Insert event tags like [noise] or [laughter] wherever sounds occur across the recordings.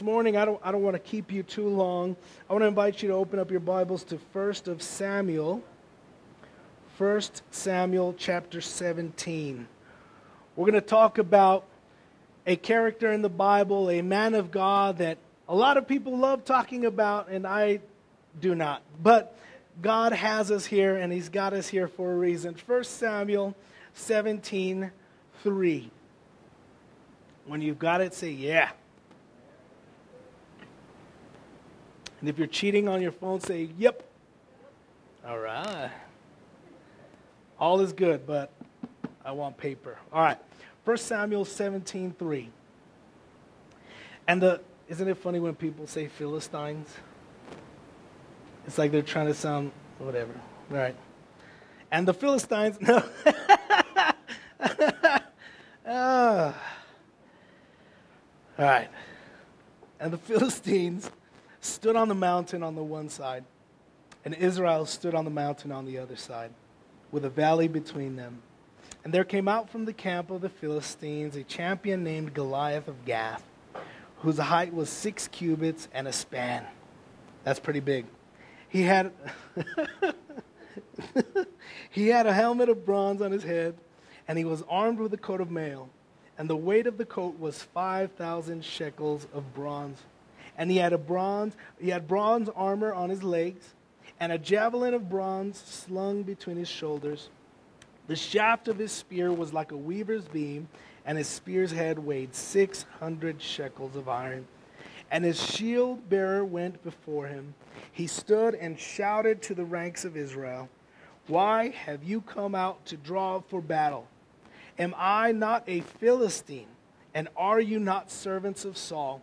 this morning, I don't, I don't want to keep you too long. I want to invite you to open up your Bibles to 1st of Samuel. 1st Samuel chapter 17. We're going to talk about a character in the Bible, a man of God that a lot of people love talking about, and I do not. But God has us here, and He's got us here for a reason. 1 Samuel 17 3. When you've got it, say, Yeah. And if you're cheating on your phone, say, Yep. All right. All is good, but I want paper. All right. 1 Samuel 17 3. And the, isn't it funny when people say Philistines? It's like they're trying to sound whatever. All right. And the Philistines, [laughs] no. ah. All right. And the Philistines stood on the mountain on the one side, and Israel stood on the mountain on the other side, with a valley between them. And there came out from the camp of the Philistines a champion named Goliath of Gath, whose height was six cubits and a span. That's pretty big. He had, [laughs] he had a helmet of bronze on his head, and he was armed with a coat of mail. And the weight of the coat was 5,000 shekels of bronze. And he had a bronze, he had bronze armor on his legs, and a javelin of bronze slung between his shoulders. The shaft of his spear was like a weaver's beam, and his spear's head weighed 600 shekels of iron. And his shield bearer went before him. He stood and shouted to the ranks of Israel, Why have you come out to draw for battle? Am I not a Philistine? And are you not servants of Saul?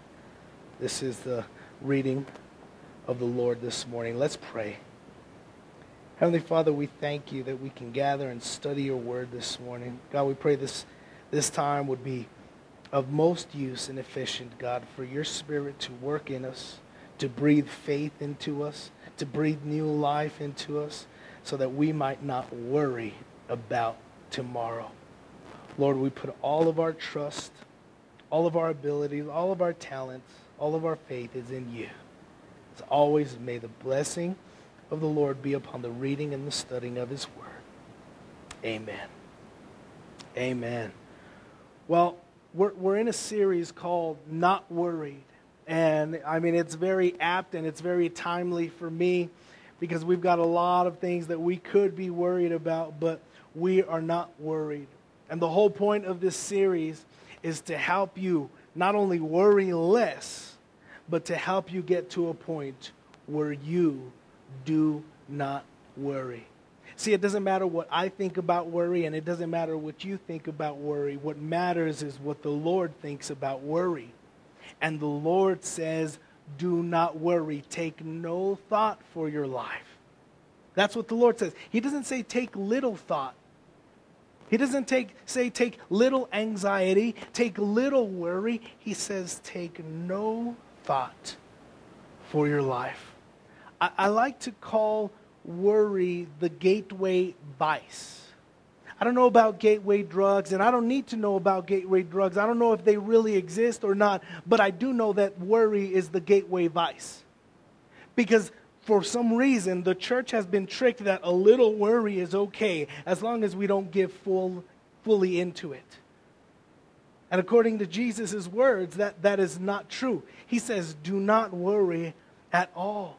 This is the reading of the Lord this morning. Let's pray. Heavenly Father, we thank you that we can gather and study your word this morning. God, we pray this, this time would be of most use and efficient, God, for your spirit to work in us, to breathe faith into us, to breathe new life into us, so that we might not worry about tomorrow. Lord, we put all of our trust, all of our abilities, all of our talents, all of our faith is in you. As always, may the blessing of the Lord be upon the reading and the studying of his word. Amen. Amen. Well, we're, we're in a series called Not Worried. And I mean, it's very apt and it's very timely for me because we've got a lot of things that we could be worried about, but we are not worried. And the whole point of this series is to help you not only worry less, but to help you get to a point where you do not worry. See, it doesn't matter what I think about worry, and it doesn't matter what you think about worry. What matters is what the Lord thinks about worry. And the Lord says, Do not worry. Take no thought for your life. That's what the Lord says. He doesn't say take little thought. He doesn't take, say take little anxiety, take little worry. He says take no thought for your life. I, I like to call worry the gateway vice. I don't know about gateway drugs, and I don't need to know about gateway drugs. I don't know if they really exist or not, but I do know that worry is the gateway vice. Because for some reason, the church has been tricked that a little worry is okay as long as we don't give full, fully into it. And according to Jesus' words, that, that is not true. He says, Do not worry at all.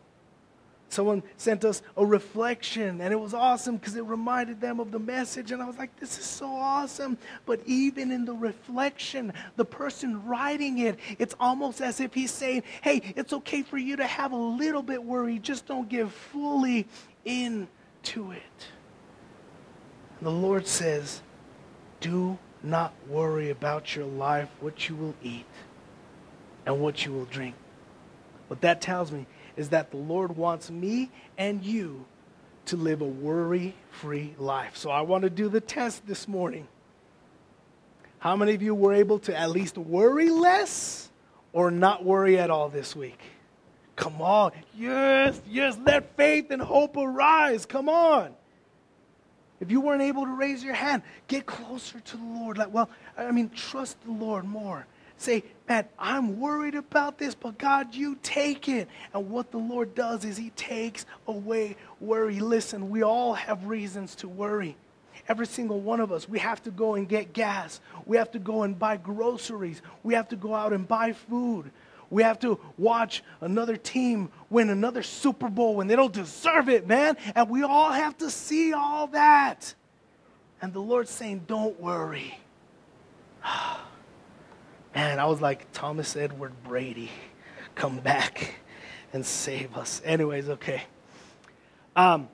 Someone sent us a reflection, and it was awesome because it reminded them of the message. And I was like, this is so awesome. But even in the reflection, the person writing it, it's almost as if he's saying, hey, it's okay for you to have a little bit worry, just don't give fully into it. And the Lord says, do not worry about your life, what you will eat and what you will drink. What that tells me is that the Lord wants me and you to live a worry free life. So I want to do the test this morning. How many of you were able to at least worry less or not worry at all this week? Come on. Yes, yes, let faith and hope arise. Come on. If you weren't able to raise your hand, get closer to the Lord. Like, well, I mean, trust the Lord more. Say, man, I'm worried about this, but God, you take it. And what the Lord does is He takes away worry. Listen, we all have reasons to worry. Every single one of us. We have to go and get gas. We have to go and buy groceries. We have to go out and buy food. We have to watch another team win another Super Bowl when they don't deserve it, man. And we all have to see all that. And the Lord's saying, don't worry. [sighs] Man, I was like Thomas Edward Brady, come back and save us. Anyways, okay. Um,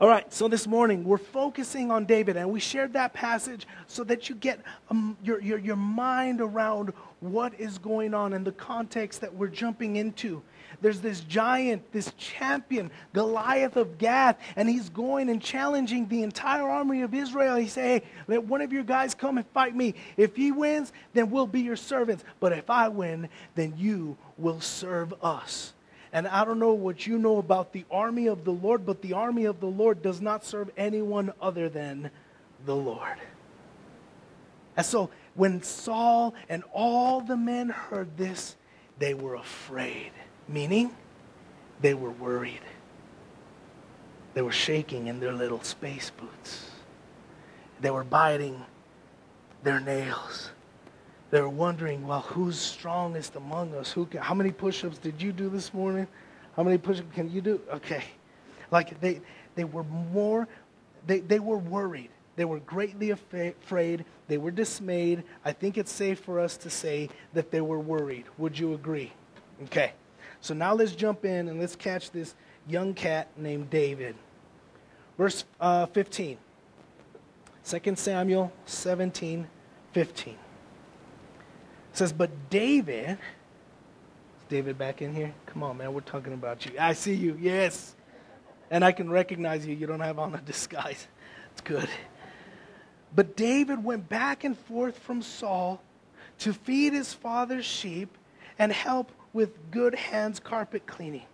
all right, so this morning we're focusing on David, and we shared that passage so that you get um, your, your, your mind around what is going on and the context that we're jumping into. There's this giant, this champion, Goliath of Gath, and he's going and challenging the entire army of Israel. He say, hey, let one of your guys come and fight me. If he wins, then we'll be your servants. But if I win, then you will serve us. And I don't know what you know about the army of the Lord, but the army of the Lord does not serve anyone other than the Lord. And so when Saul and all the men heard this, they were afraid, meaning they were worried. They were shaking in their little space boots. They were biting their nails. They were wondering, well, who's strongest among us? Who can, how many push-ups did you do this morning? How many push-ups can you do? Okay. Like they, they were more, they, they were worried. They were greatly afraid. They were dismayed. I think it's safe for us to say that they were worried. Would you agree? Okay. So now let's jump in and let's catch this young cat named David. Verse uh, 15. 2 Samuel 17, 15. Says, But David, is David back in here? Come on, man, we're talking about you. I see you, yes. And I can recognize you. You don't have on a [laughs] disguise. It's good. But David went back and forth from Saul to feed his father's sheep and help with good hands carpet cleaning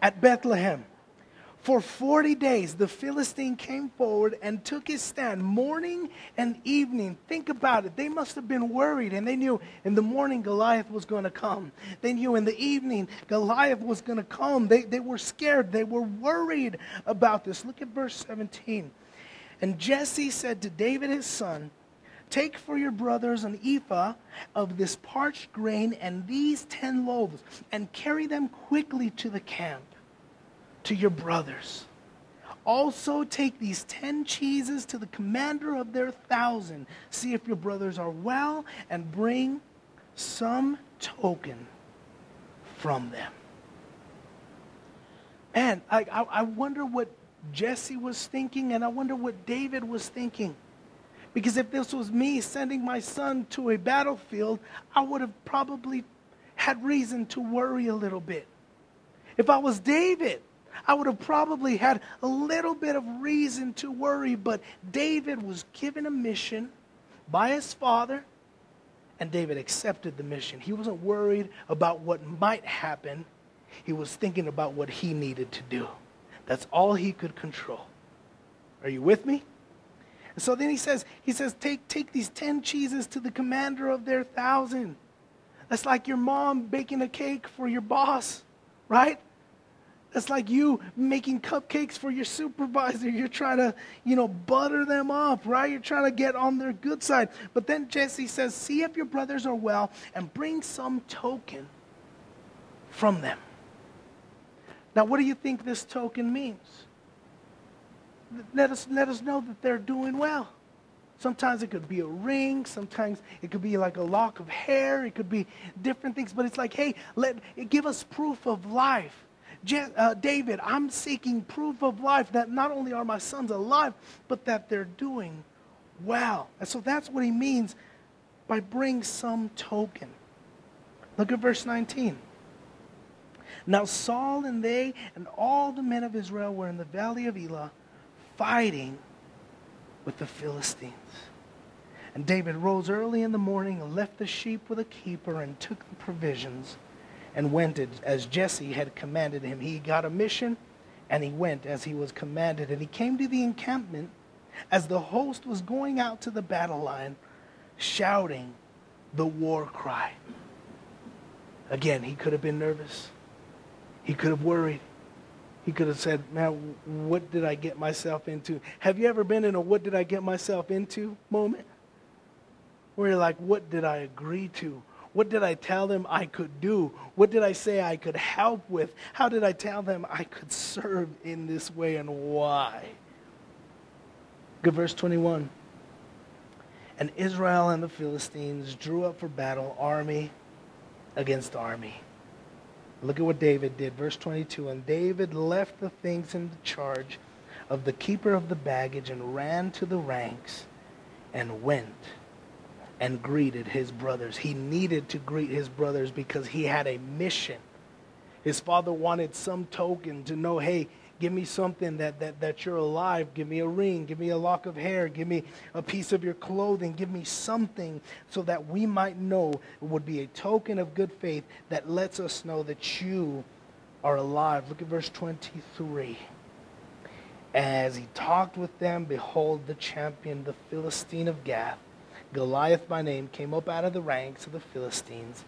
at Bethlehem. For 40 days, the Philistine came forward and took his stand morning and evening. Think about it. They must have been worried, and they knew in the morning Goliath was going to come. They knew in the evening Goliath was going to come. They, they were scared. They were worried about this. Look at verse 17. And Jesse said to David his son, Take for your brothers an ephah of this parched grain and these ten loaves, and carry them quickly to the camp, to your brothers. Also take these ten cheeses to the commander of their thousand. See if your brothers are well, and bring some token from them. And I, I, I wonder what Jesse was thinking, and I wonder what David was thinking. Because if this was me sending my son to a battlefield, I would have probably had reason to worry a little bit. If I was David, I would have probably had a little bit of reason to worry, but David was given a mission by his father, and David accepted the mission. He wasn't worried about what might happen, he was thinking about what he needed to do. That's all he could control. Are you with me? And so then he says, he says, take, take these 10 cheeses to the commander of their thousand. That's like your mom baking a cake for your boss, right? That's like you making cupcakes for your supervisor. You're trying to, you know, butter them up, right? You're trying to get on their good side. But then Jesse says, See if your brothers are well and bring some token from them. Now, what do you think this token means? Let us, let us know that they're doing well. Sometimes it could be a ring. Sometimes it could be like a lock of hair. It could be different things. But it's like, hey, let give us proof of life. Je- uh, David, I'm seeking proof of life that not only are my sons alive, but that they're doing well. And so that's what he means by bring some token. Look at verse 19. Now Saul and they and all the men of Israel were in the valley of Elah fighting with the Philistines. And David rose early in the morning and left the sheep with a keeper and took the provisions and went as Jesse had commanded him. He got a mission and he went as he was commanded. And he came to the encampment as the host was going out to the battle line, shouting the war cry. Again, he could have been nervous. He could have worried. He could have said, Man, what did I get myself into? Have you ever been in a what did I get myself into moment? Where you're like, what did I agree to? What did I tell them I could do? What did I say I could help with? How did I tell them I could serve in this way and why? Good verse 21. And Israel and the Philistines drew up for battle, army against army. Look at what David did. Verse 22. And David left the things in the charge of the keeper of the baggage and ran to the ranks and went and greeted his brothers. He needed to greet his brothers because he had a mission. His father wanted some token to know, hey, give me something that, that, that you're alive. Give me a ring. Give me a lock of hair. Give me a piece of your clothing. Give me something so that we might know it would be a token of good faith that lets us know that you are alive. Look at verse 23. As he talked with them, behold, the champion, the Philistine of Gath, Goliath by name, came up out of the ranks of the Philistines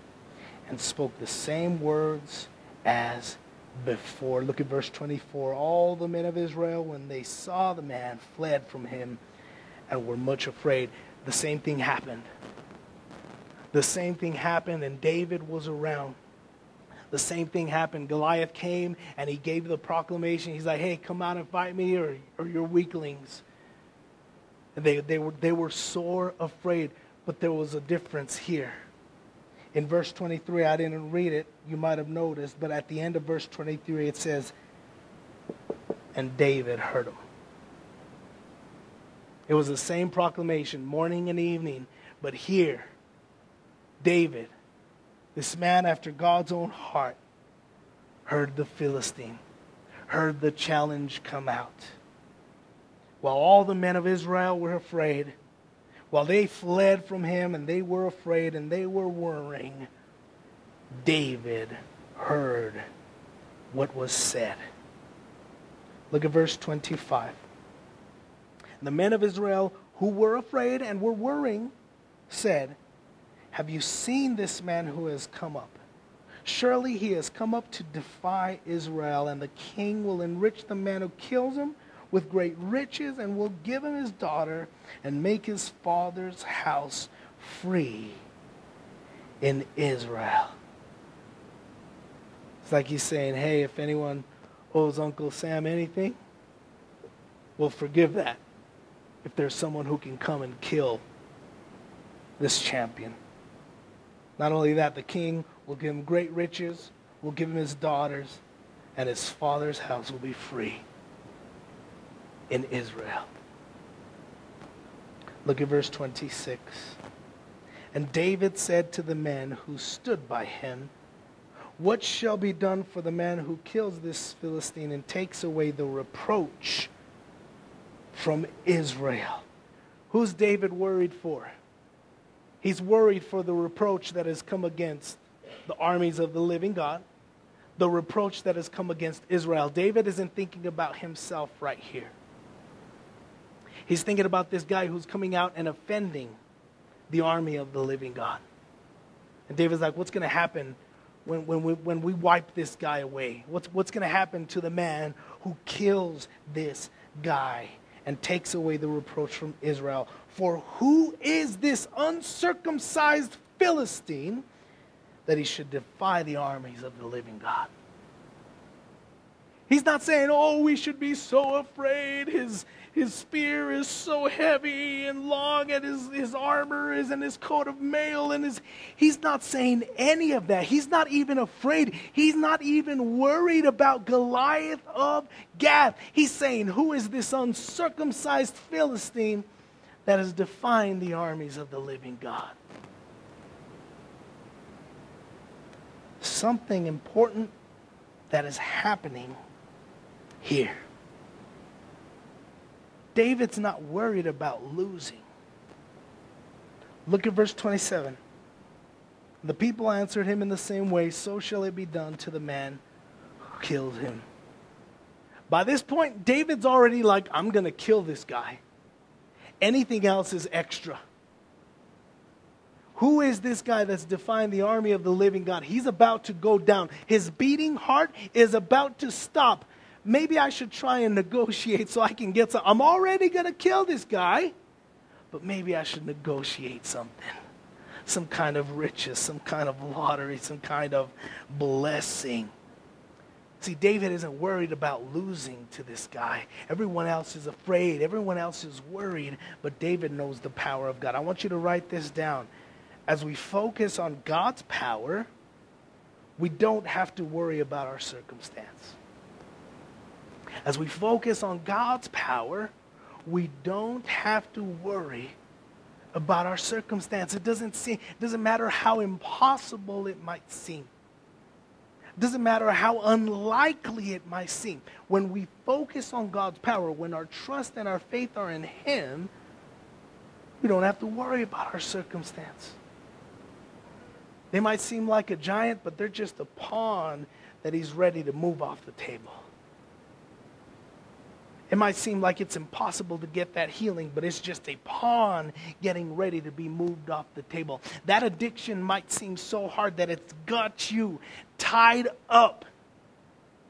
and spoke the same words as before. Look at verse 24. All the men of Israel, when they saw the man, fled from him and were much afraid. The same thing happened. The same thing happened, and David was around. The same thing happened. Goliath came and he gave the proclamation. He's like, hey, come out and fight me, or, or you're weaklings. And they, they, were, they were sore afraid, but there was a difference here. In verse 23, I didn't read it, you might have noticed, but at the end of verse 23, it says, And David heard him. It was the same proclamation, morning and evening, but here, David, this man after God's own heart, heard the Philistine, heard the challenge come out. While all the men of Israel were afraid, while they fled from him and they were afraid and they were worrying, David heard what was said. Look at verse 25. The men of Israel who were afraid and were worrying said, Have you seen this man who has come up? Surely he has come up to defy Israel, and the king will enrich the man who kills him with great riches and will give him his daughter and make his father's house free in Israel. It's like he's saying, hey, if anyone owes Uncle Sam anything, we'll forgive that if there's someone who can come and kill this champion. Not only that, the king will give him great riches, will give him his daughters, and his father's house will be free in Israel. Look at verse 26. And David said to the men who stood by him, What shall be done for the man who kills this Philistine and takes away the reproach from Israel? Who's David worried for? He's worried for the reproach that has come against the armies of the living God, the reproach that has come against Israel. David isn't thinking about himself right here. He's thinking about this guy who's coming out and offending the army of the living God. And David's like, what's going to happen when, when, we, when we wipe this guy away? What's, what's going to happen to the man who kills this guy and takes away the reproach from Israel? For who is this uncircumcised Philistine that he should defy the armies of the living God? He's not saying, oh, we should be so afraid. His, his spear is so heavy and long, and his, his armor is in his coat of mail, and his he's not saying any of that. He's not even afraid. He's not even worried about Goliath of Gath. He's saying, Who is this uncircumcised Philistine that has defined the armies of the living God? Something important that is happening here. David's not worried about losing. Look at verse 27. The people answered him in the same way, so shall it be done to the man who killed him. By this point, David's already like, I'm going to kill this guy. Anything else is extra. Who is this guy that's defying the army of the living God? He's about to go down. His beating heart is about to stop. Maybe I should try and negotiate so I can get some. I'm already going to kill this guy, but maybe I should negotiate something. Some kind of riches, some kind of lottery, some kind of blessing. See, David isn't worried about losing to this guy. Everyone else is afraid. Everyone else is worried, but David knows the power of God. I want you to write this down as we focus on God's power, we don't have to worry about our circumstance. As we focus on God's power, we don't have to worry about our circumstance. It doesn't seem doesn't matter how impossible it might seem. It doesn't matter how unlikely it might seem. When we focus on God's power, when our trust and our faith are in him, we don't have to worry about our circumstance. They might seem like a giant, but they're just a pawn that he's ready to move off the table. It might seem like it's impossible to get that healing, but it's just a pawn getting ready to be moved off the table. That addiction might seem so hard that it's got you tied up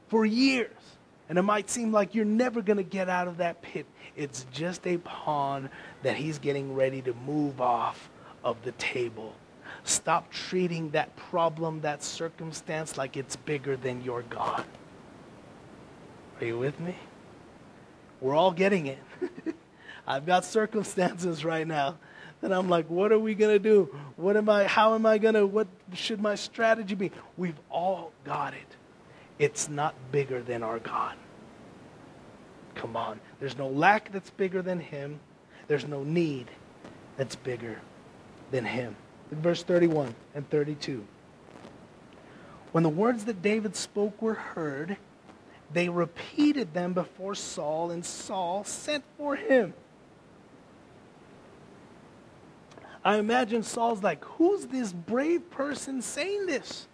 for years. And it might seem like you're never going to get out of that pit. It's just a pawn that he's getting ready to move off of the table Stop treating that problem, that circumstance, like it's bigger than your God. Are you with me? We're all getting it. [laughs] I've got circumstances right now that I'm like, what are we going to do? What am I, how am I going to, what should my strategy be? We've all got it. It's not bigger than our God. Come on. There's no lack that's bigger than Him, there's no need that's bigger than Him verse 31 and 32. When the words that David spoke were heard, they repeated them before Saul, and Saul sent for him. I imagine Saul's like, Who's this brave person saying this?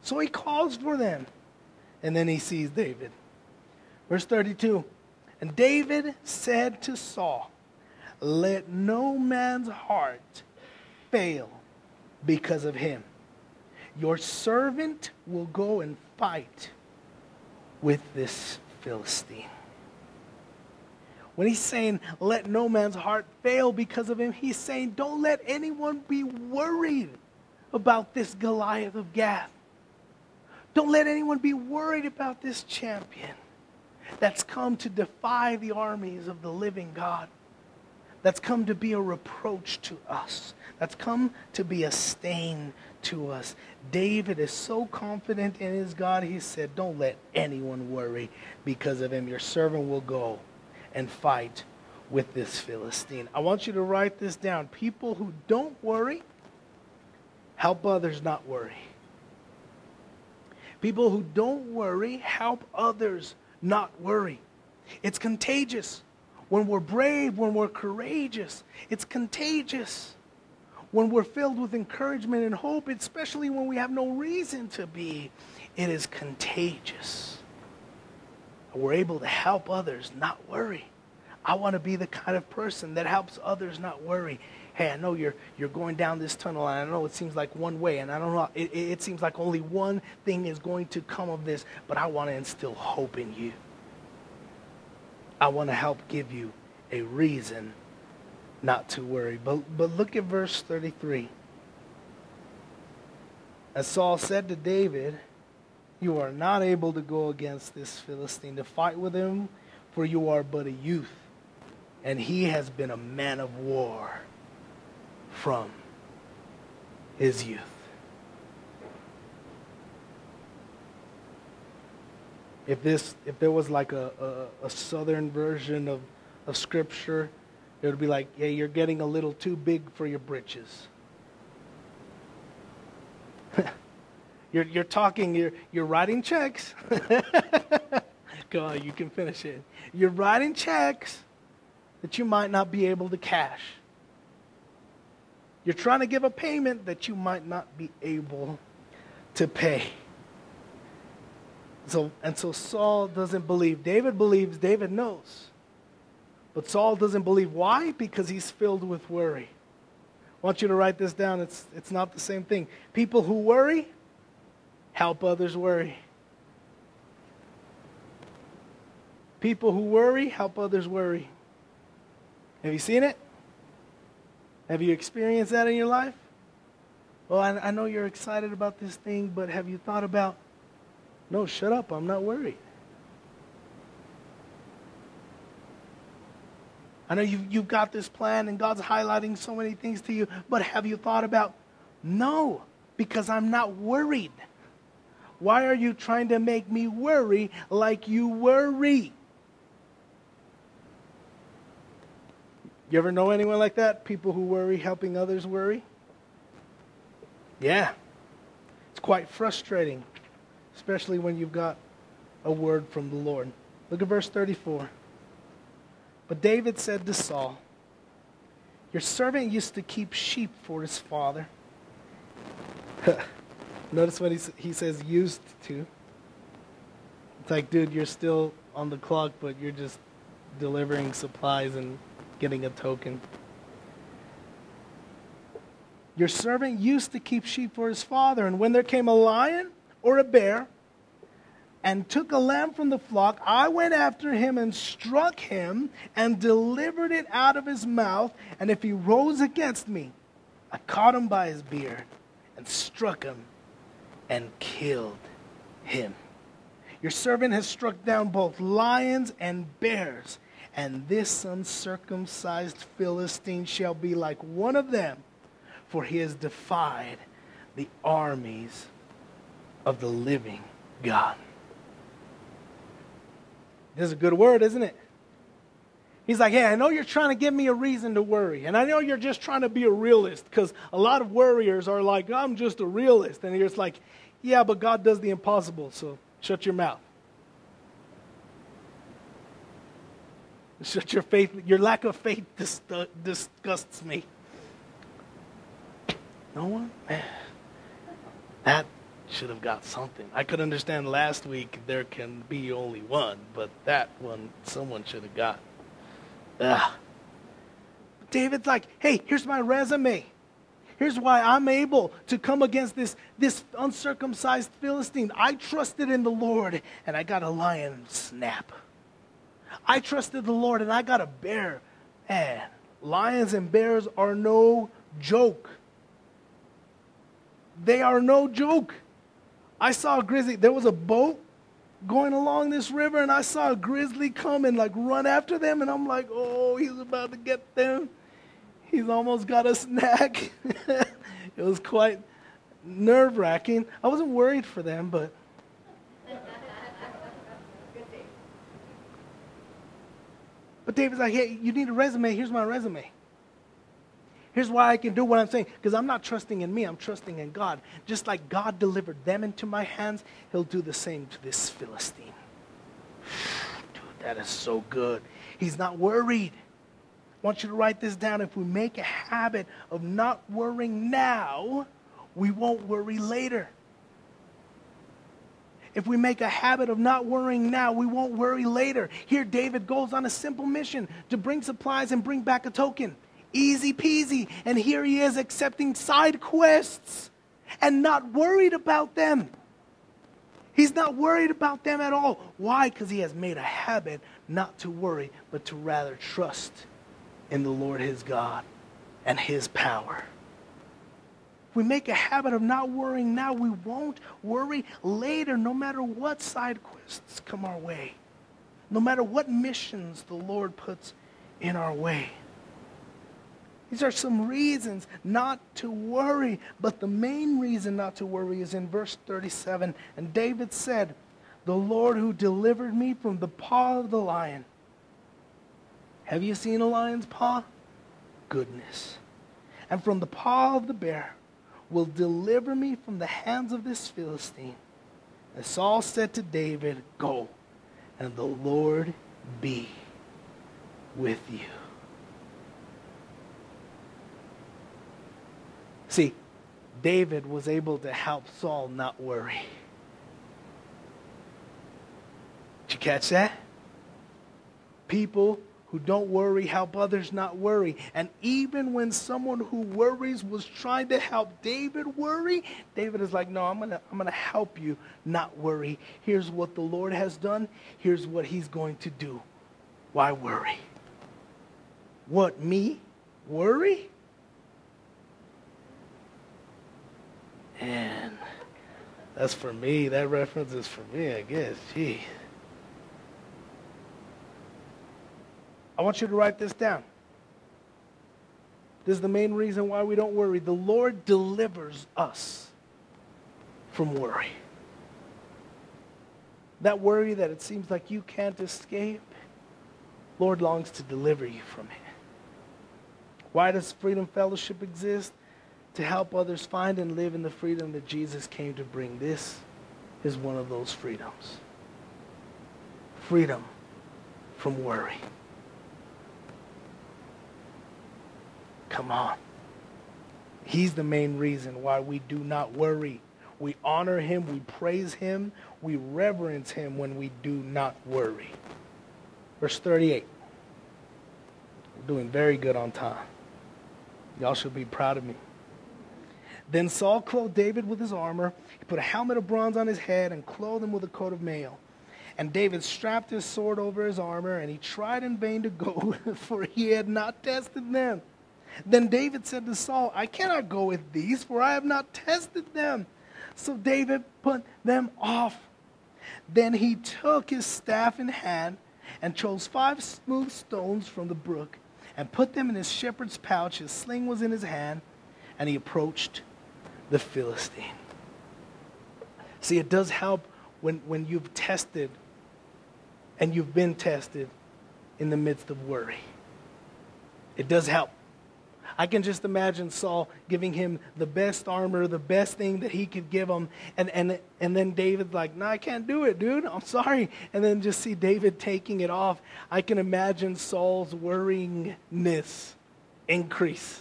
So he calls for them. And then he sees David. Verse 32 And David said to Saul, Let no man's heart fail because of him. Your servant will go and fight with this Philistine. When he's saying, let no man's heart fail because of him, he's saying, don't let anyone be worried about this Goliath of Gath. Don't let anyone be worried about this champion that's come to defy the armies of the living God, that's come to be a reproach to us, that's come to be a stain to us. David is so confident in his God, he said, Don't let anyone worry because of him. Your servant will go and fight with this Philistine. I want you to write this down. People who don't worry help others not worry. People who don't worry help others not worry. It's contagious. When we're brave, when we're courageous, it's contagious when we're filled with encouragement and hope, especially when we have no reason to be, it is contagious. We're able to help others not worry. I want to be the kind of person that helps others not worry. Hey, I know you're, you're going down this tunnel, and I know it seems like one way, and I don't know, it, it seems like only one thing is going to come of this, but I want to instill hope in you. I want to help give you a reason not to worry. But, but look at verse 33. As Saul said to David, You are not able to go against this Philistine to fight with him, for you are but a youth, and he has been a man of war from his youth. If this, if there was like a, a, a southern version of, of scripture, it would be like, yeah, you're getting a little too big for your britches. [laughs] You're, you're talking, you're, you're writing checks. [laughs] Go on, you can finish it. You're writing checks that you might not be able to cash. You're trying to give a payment that you might not be able to pay. So, and so Saul doesn't believe. David believes, David knows. But Saul doesn't believe. Why? Because he's filled with worry. I want you to write this down. It's, it's not the same thing. People who worry help others worry. People who worry help others worry. Have you seen it? Have you experienced that in your life? Well, I, I know you're excited about this thing, but have you thought about, no, shut up, I'm not worried. I know you've, you've got this plan and God's highlighting so many things to you, but have you thought about, no, because I'm not worried. Why are you trying to make me worry like you worry? You ever know anyone like that? People who worry helping others worry? Yeah. It's quite frustrating, especially when you've got a word from the Lord. Look at verse 34. But David said to Saul, Your servant used to keep sheep for his father. [laughs] Notice what he, he says, used to. It's like, dude, you're still on the clock, but you're just delivering supplies and getting a token. Your servant used to keep sheep for his father, and when there came a lion or a bear and took a lamb from the flock, I went after him and struck him and delivered it out of his mouth. And if he rose against me, I caught him by his beard and struck him and killed him. Your servant has struck down both lions and bears and this uncircumcised Philistine shall be like one of them, for he has defied the armies of the living God. This is a good word, isn't it? He's like, hey, I know you're trying to give me a reason to worry. And I know you're just trying to be a realist because a lot of worriers are like, I'm just a realist. And you're just like, yeah, but God does the impossible, so shut your mouth. Shut your faith. Your lack of faith uh, disgusts me. No one? Man, that should have got something. I could understand last week there can be only one, but that one someone should have got. Ugh. David's like, hey, here's my resume. Here's why I'm able to come against this, this uncircumcised Philistine. I trusted in the Lord, and I got a lion snap. I trusted the Lord and I got a bear. Man, lions and bears are no joke. They are no joke. I saw a grizzly. There was a boat going along this river, and I saw a grizzly come and like run after them, and I'm like, oh, he's about to get them. He's almost got a snack. [laughs] it was quite nerve wracking. I wasn't worried for them, but [laughs] But David's like, hey, you need a resume. Here's my resume. Here's why I can do what I'm saying. Because I'm not trusting in me, I'm trusting in God. Just like God delivered them into my hands, He'll do the same to this Philistine. [sighs] Dude, that is so good. He's not worried. I want you to write this down. If we make a habit of not worrying now, we won't worry later. If we make a habit of not worrying now, we won't worry later. Here, David goes on a simple mission to bring supplies and bring back a token. Easy peasy. And here he is accepting side quests and not worried about them. He's not worried about them at all. Why? Because he has made a habit not to worry, but to rather trust in the Lord his God and his power we make a habit of not worrying now, we won't worry later, no matter what side quests come our way, no matter what missions the Lord puts in our way. These are some reasons not to worry, but the main reason not to worry is in verse 37. And David said, The Lord who delivered me from the paw of the lion. Have you seen a lion's paw? Goodness. And from the paw of the bear will deliver me from the hands of this Philistine. And Saul said to David, Go, and the Lord be with you. See, David was able to help Saul not worry. Did you catch that? People who don't worry help others not worry. And even when someone who worries was trying to help David worry, David is like, No, I'm going to I'm going to help you not worry. Here's what the Lord has done, here's what he's going to do. Why worry? What, me? Worry? And that's for me. That reference is for me, I guess. Gee. I want you to write this down. This is the main reason why we don't worry. The Lord delivers us from worry. That worry that it seems like you can't escape, Lord longs to deliver you from it. Why does Freedom Fellowship exist? To help others find and live in the freedom that Jesus came to bring. This is one of those freedoms. Freedom from worry. Come on. He's the main reason why we do not worry. We honor him, we praise him, we reverence him when we do not worry. Verse 38. We're doing very good on time. Y'all should be proud of me. Then Saul clothed David with his armor. He put a helmet of bronze on his head and clothed him with a coat of mail. And David strapped his sword over his armor, and he tried in vain to go, [laughs] for he had not tested them. Then David said to Saul, I cannot go with these, for I have not tested them. So David put them off. Then he took his staff in hand and chose five smooth stones from the brook and put them in his shepherd's pouch. His sling was in his hand, and he approached the Philistine. See, it does help when, when you've tested and you've been tested in the midst of worry. It does help. I can just imagine Saul giving him the best armor, the best thing that he could give him. And, and, and then David's like, no, I can't do it, dude. I'm sorry. And then just see David taking it off. I can imagine Saul's worryingness increase.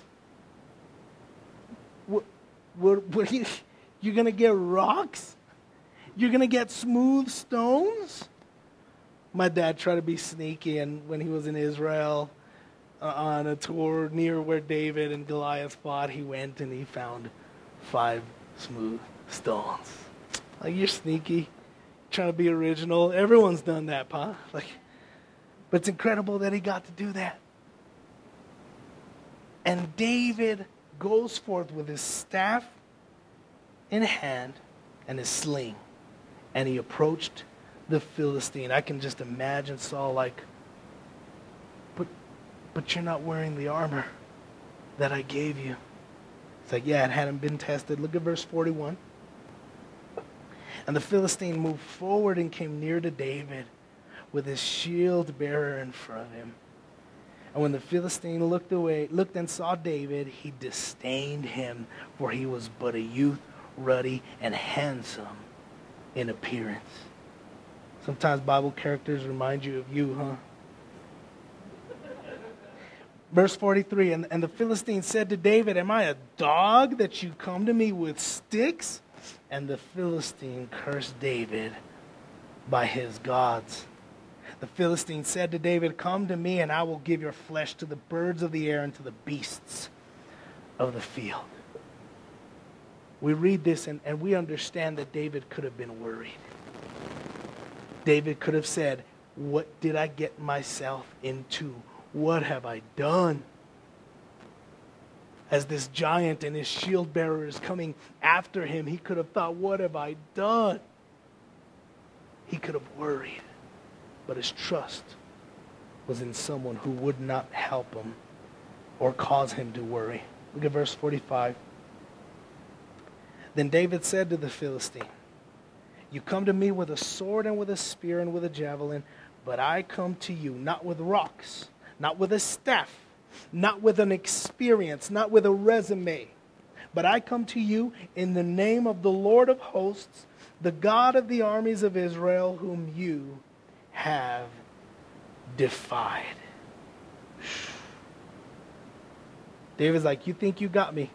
What, what, you, you're going to get rocks? You're going to get smooth stones? My dad tried to be sneaky, and when he was in Israel, uh, on a tour near where David and Goliath fought, he went and he found five smooth stones. Like you're sneaky, trying to be original. Everyone's done that, pa. Like, but it's incredible that he got to do that. And David goes forth with his staff in hand and his sling, and he approached the Philistine. I can just imagine Saul like, but but you're not wearing the armor that I gave you. It's like, yeah, it hadn't been tested. Look at verse 41. And the Philistine moved forward and came near to David with his shield bearer in front of him. And when the Philistine looked away, looked and saw David, he disdained him, for he was but a youth, ruddy and handsome in appearance. Sometimes Bible characters remind you of you, huh? Verse 43 and, and the Philistine said to David, Am I a dog that you come to me with sticks? And the Philistine cursed David by his gods. The Philistine said to David, Come to me, and I will give your flesh to the birds of the air and to the beasts of the field. We read this and, and we understand that David could have been worried. David could have said, What did I get myself into? What have I done? As this giant and his shield bearer is coming after him, he could have thought, What have I done? He could have worried, but his trust was in someone who would not help him or cause him to worry. Look at verse 45. Then David said to the Philistine, You come to me with a sword and with a spear and with a javelin, but I come to you not with rocks not with a staff, not with an experience, not with a resume, But I come to you in the name of the Lord of hosts, the God of the armies of Israel, whom you have defied. David's like, You think you got me,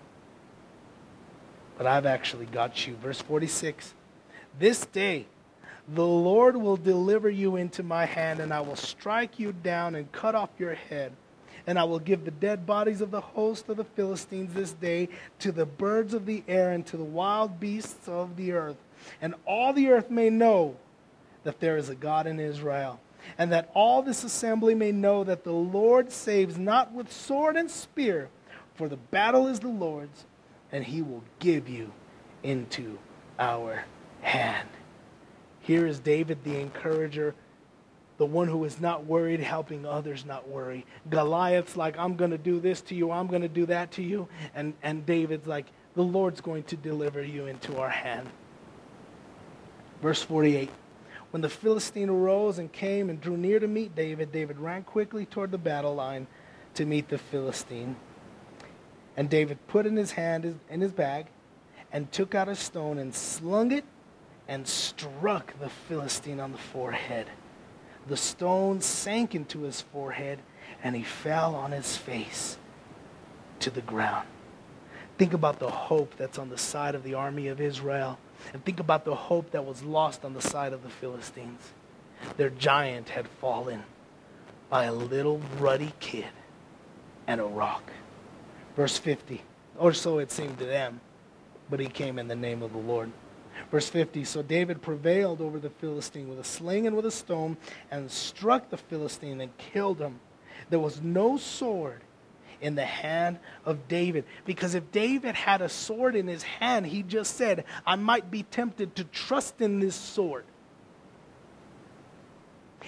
but I've actually got you. Verse 46 This day the Lord will deliver you into my hand, and I will strike you down and cut off your head. And I will give the dead bodies of the host of the Philistines this day to the birds of the air and to the wild beasts of the earth. And all the earth may know that there is a God in Israel and that all this assembly may know that the Lord saves not with sword and spear, for the battle is the Lord's, and he will give you into our hand. Here is David the encourager, the one who is not worried, helping others not worry. Goliath's like, I'm going to do this to you, I'm going to do that to you. And, and David's like, the Lord's going to deliver you into our hand. Verse 48. When the Philistine arose and came and drew near to meet David, David ran quickly toward the battle line to meet the Philistine. And David put in his hand in his bag and took out a stone and slung it and struck the Philistine on the forehead. The stone sank into his forehead and he fell on his face to the ground. Think about the hope that's on the side of the army of Israel and think about the hope that was lost on the side of the Philistines. Their giant had fallen by a little ruddy kid and a rock. Verse 50, or so it seemed to them, but he came in the name of the Lord. Verse 50 So David prevailed over the Philistine with a sling and with a stone and struck the Philistine and killed him. There was no sword in the hand of David. Because if David had a sword in his hand, he just said, I might be tempted to trust in this sword.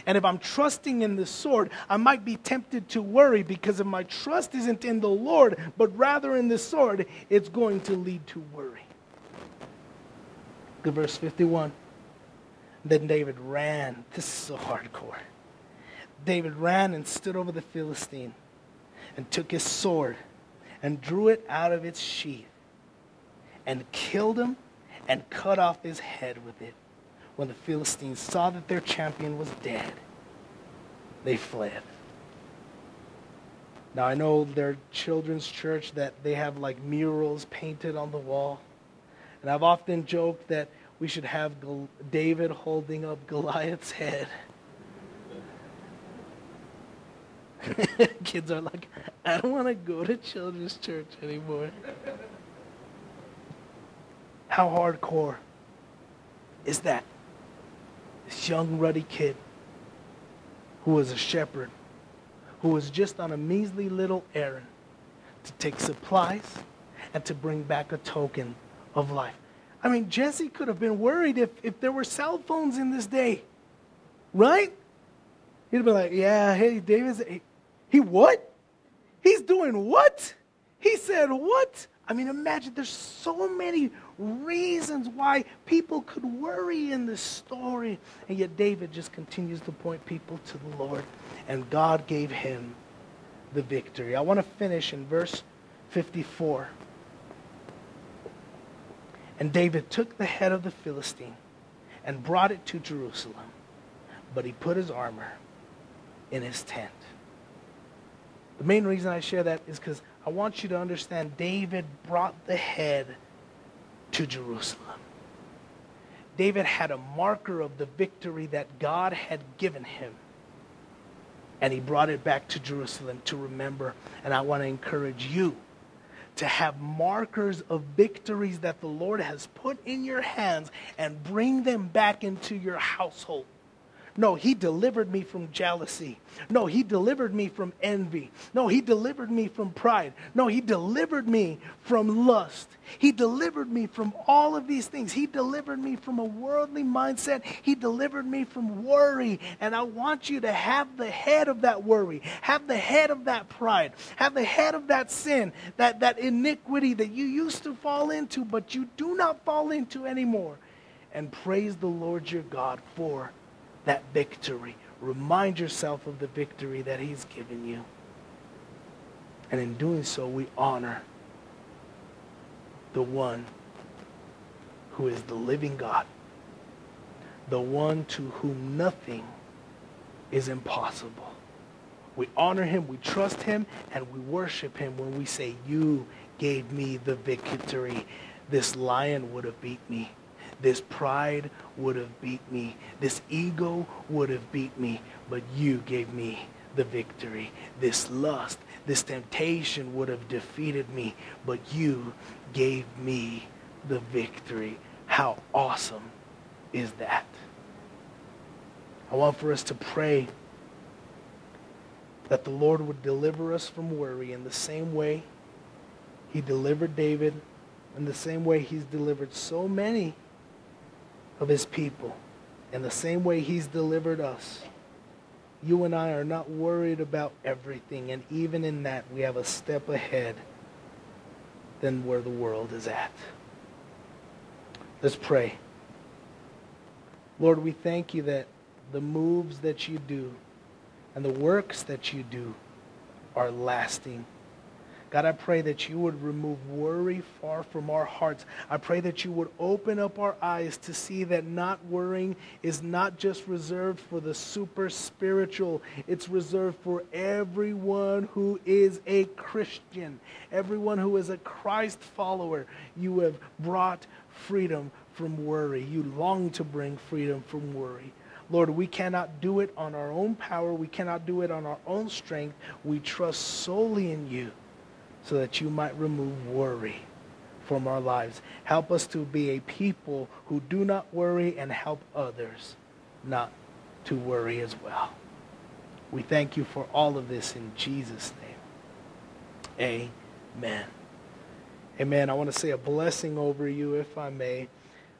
And if I'm trusting in the sword, I might be tempted to worry because if my trust isn't in the Lord, but rather in the sword, it's going to lead to worry. Good verse 51. Then David ran. This is so hardcore. David ran and stood over the Philistine and took his sword and drew it out of its sheath and killed him and cut off his head with it. When the Philistines saw that their champion was dead, they fled. Now, I know their children's church that they have like murals painted on the wall. And I've often joked that we should have David holding up Goliath's head [laughs] [laughs] Kids are like, I don't want to go to children's church anymore. How hardcore is that? This young, ruddy kid who was a shepherd, who was just on a measly little errand to take supplies and to bring back a token of life. I mean, Jesse could have been worried if, if there were cell phones in this day, right? He'd be like, yeah, hey, David's, he what? He's doing what? He said what? I mean, imagine there's so many reasons why people could worry in this story. And yet David just continues to point people to the Lord. And God gave him the victory. I want to finish in verse 54. And David took the head of the Philistine and brought it to Jerusalem. But he put his armor in his tent. The main reason I share that is because I want you to understand David brought the head to Jerusalem. David had a marker of the victory that God had given him. And he brought it back to Jerusalem to remember. And I want to encourage you to have markers of victories that the Lord has put in your hands and bring them back into your household. No, he delivered me from jealousy. No, he delivered me from envy. No, he delivered me from pride. No, he delivered me from lust. He delivered me from all of these things. He delivered me from a worldly mindset. He delivered me from worry. And I want you to have the head of that worry, have the head of that pride, have the head of that sin, that, that iniquity that you used to fall into, but you do not fall into anymore. And praise the Lord your God for that victory. Remind yourself of the victory that He's given you. And in doing so, we honor the one who is the living God, the one to whom nothing is impossible. We honor him, we trust him, and we worship him when we say, You gave me the victory. This lion would have beat me. This pride would have beat me. This ego would have beat me. But you gave me the victory. This lust, this temptation would have defeated me. But you gave me the victory. How awesome is that? I want for us to pray that the Lord would deliver us from worry in the same way he delivered David, in the same way he's delivered so many of his people, in the same way he's delivered us. You and I are not worried about everything, and even in that, we have a step ahead than where the world is at. Let's pray. Lord, we thank you that the moves that you do and the works that you do are lasting. God, I pray that you would remove worry far from our hearts. I pray that you would open up our eyes to see that not worrying is not just reserved for the super spiritual, it's reserved for everyone who is a Christian, everyone who is a Christ follower. You have brought freedom from worry. You long to bring freedom from worry. Lord, we cannot do it on our own power. We cannot do it on our own strength. We trust solely in you so that you might remove worry from our lives. Help us to be a people who do not worry and help others not to worry as well. We thank you for all of this in Jesus' name. Amen. Amen. I want to say a blessing over you, if I may.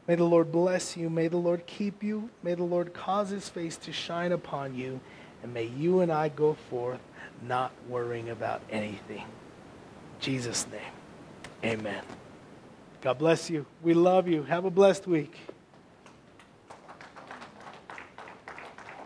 May the Lord bless you. May the Lord keep you. May the Lord cause his face to shine upon you. And may you and I go forth not worrying about anything. Jesus' name, amen. God bless you. We love you. Have a blessed week.